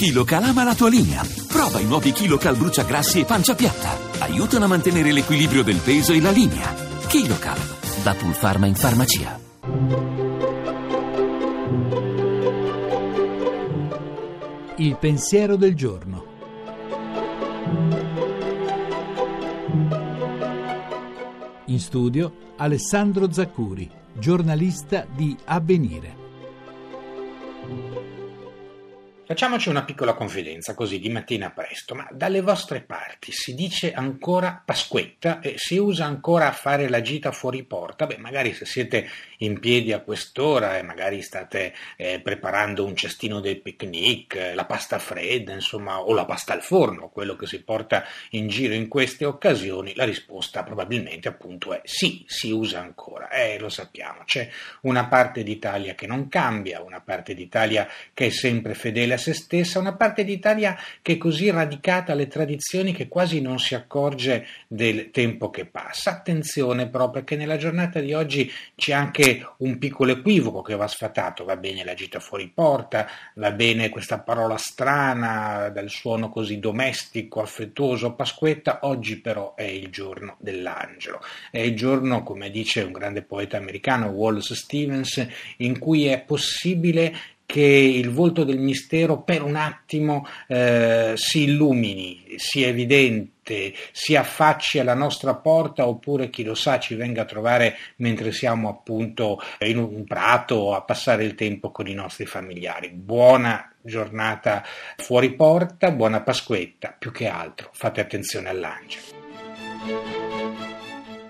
KiloCal ama la tua linea. Prova i nuovi KiloCal bruciagrassi e pancia piatta. Aiutano a mantenere l'equilibrio del peso e la linea. KiloCal, da Pulpharma in farmacia. Il pensiero del giorno. In studio Alessandro Zaccuri, giornalista di Avvenire. Facciamoci una piccola confidenza così di mattina presto, ma dalle vostre parti si dice ancora Pasquetta e si usa ancora a fare la gita fuori porta? Beh, magari se siete in piedi a quest'ora e magari state eh, preparando un cestino del picnic, eh, la pasta fredda, insomma, o la pasta al forno, quello che si porta in giro in queste occasioni, la risposta probabilmente appunto è sì, si usa ancora. Eh, lo sappiamo, c'è una parte d'Italia che non cambia, una parte d'Italia che è sempre fedele se stessa, una parte d'Italia che è così radicata alle tradizioni che quasi non si accorge del tempo che passa. Attenzione però perché nella giornata di oggi c'è anche un piccolo equivoco che va sfatato, va bene la gita fuori porta, va bene questa parola strana dal suono così domestico, affettuoso, Pasquetta, oggi però è il giorno dell'angelo, è il giorno, come dice un grande poeta americano, Wallace Stevens, in cui è possibile che il volto del mistero per un attimo eh, si illumini, sia evidente, si affacci alla nostra porta oppure chi lo sa ci venga a trovare mentre siamo appunto in un prato a passare il tempo con i nostri familiari. Buona giornata fuori porta, buona Pasquetta, più che altro fate attenzione all'angelo.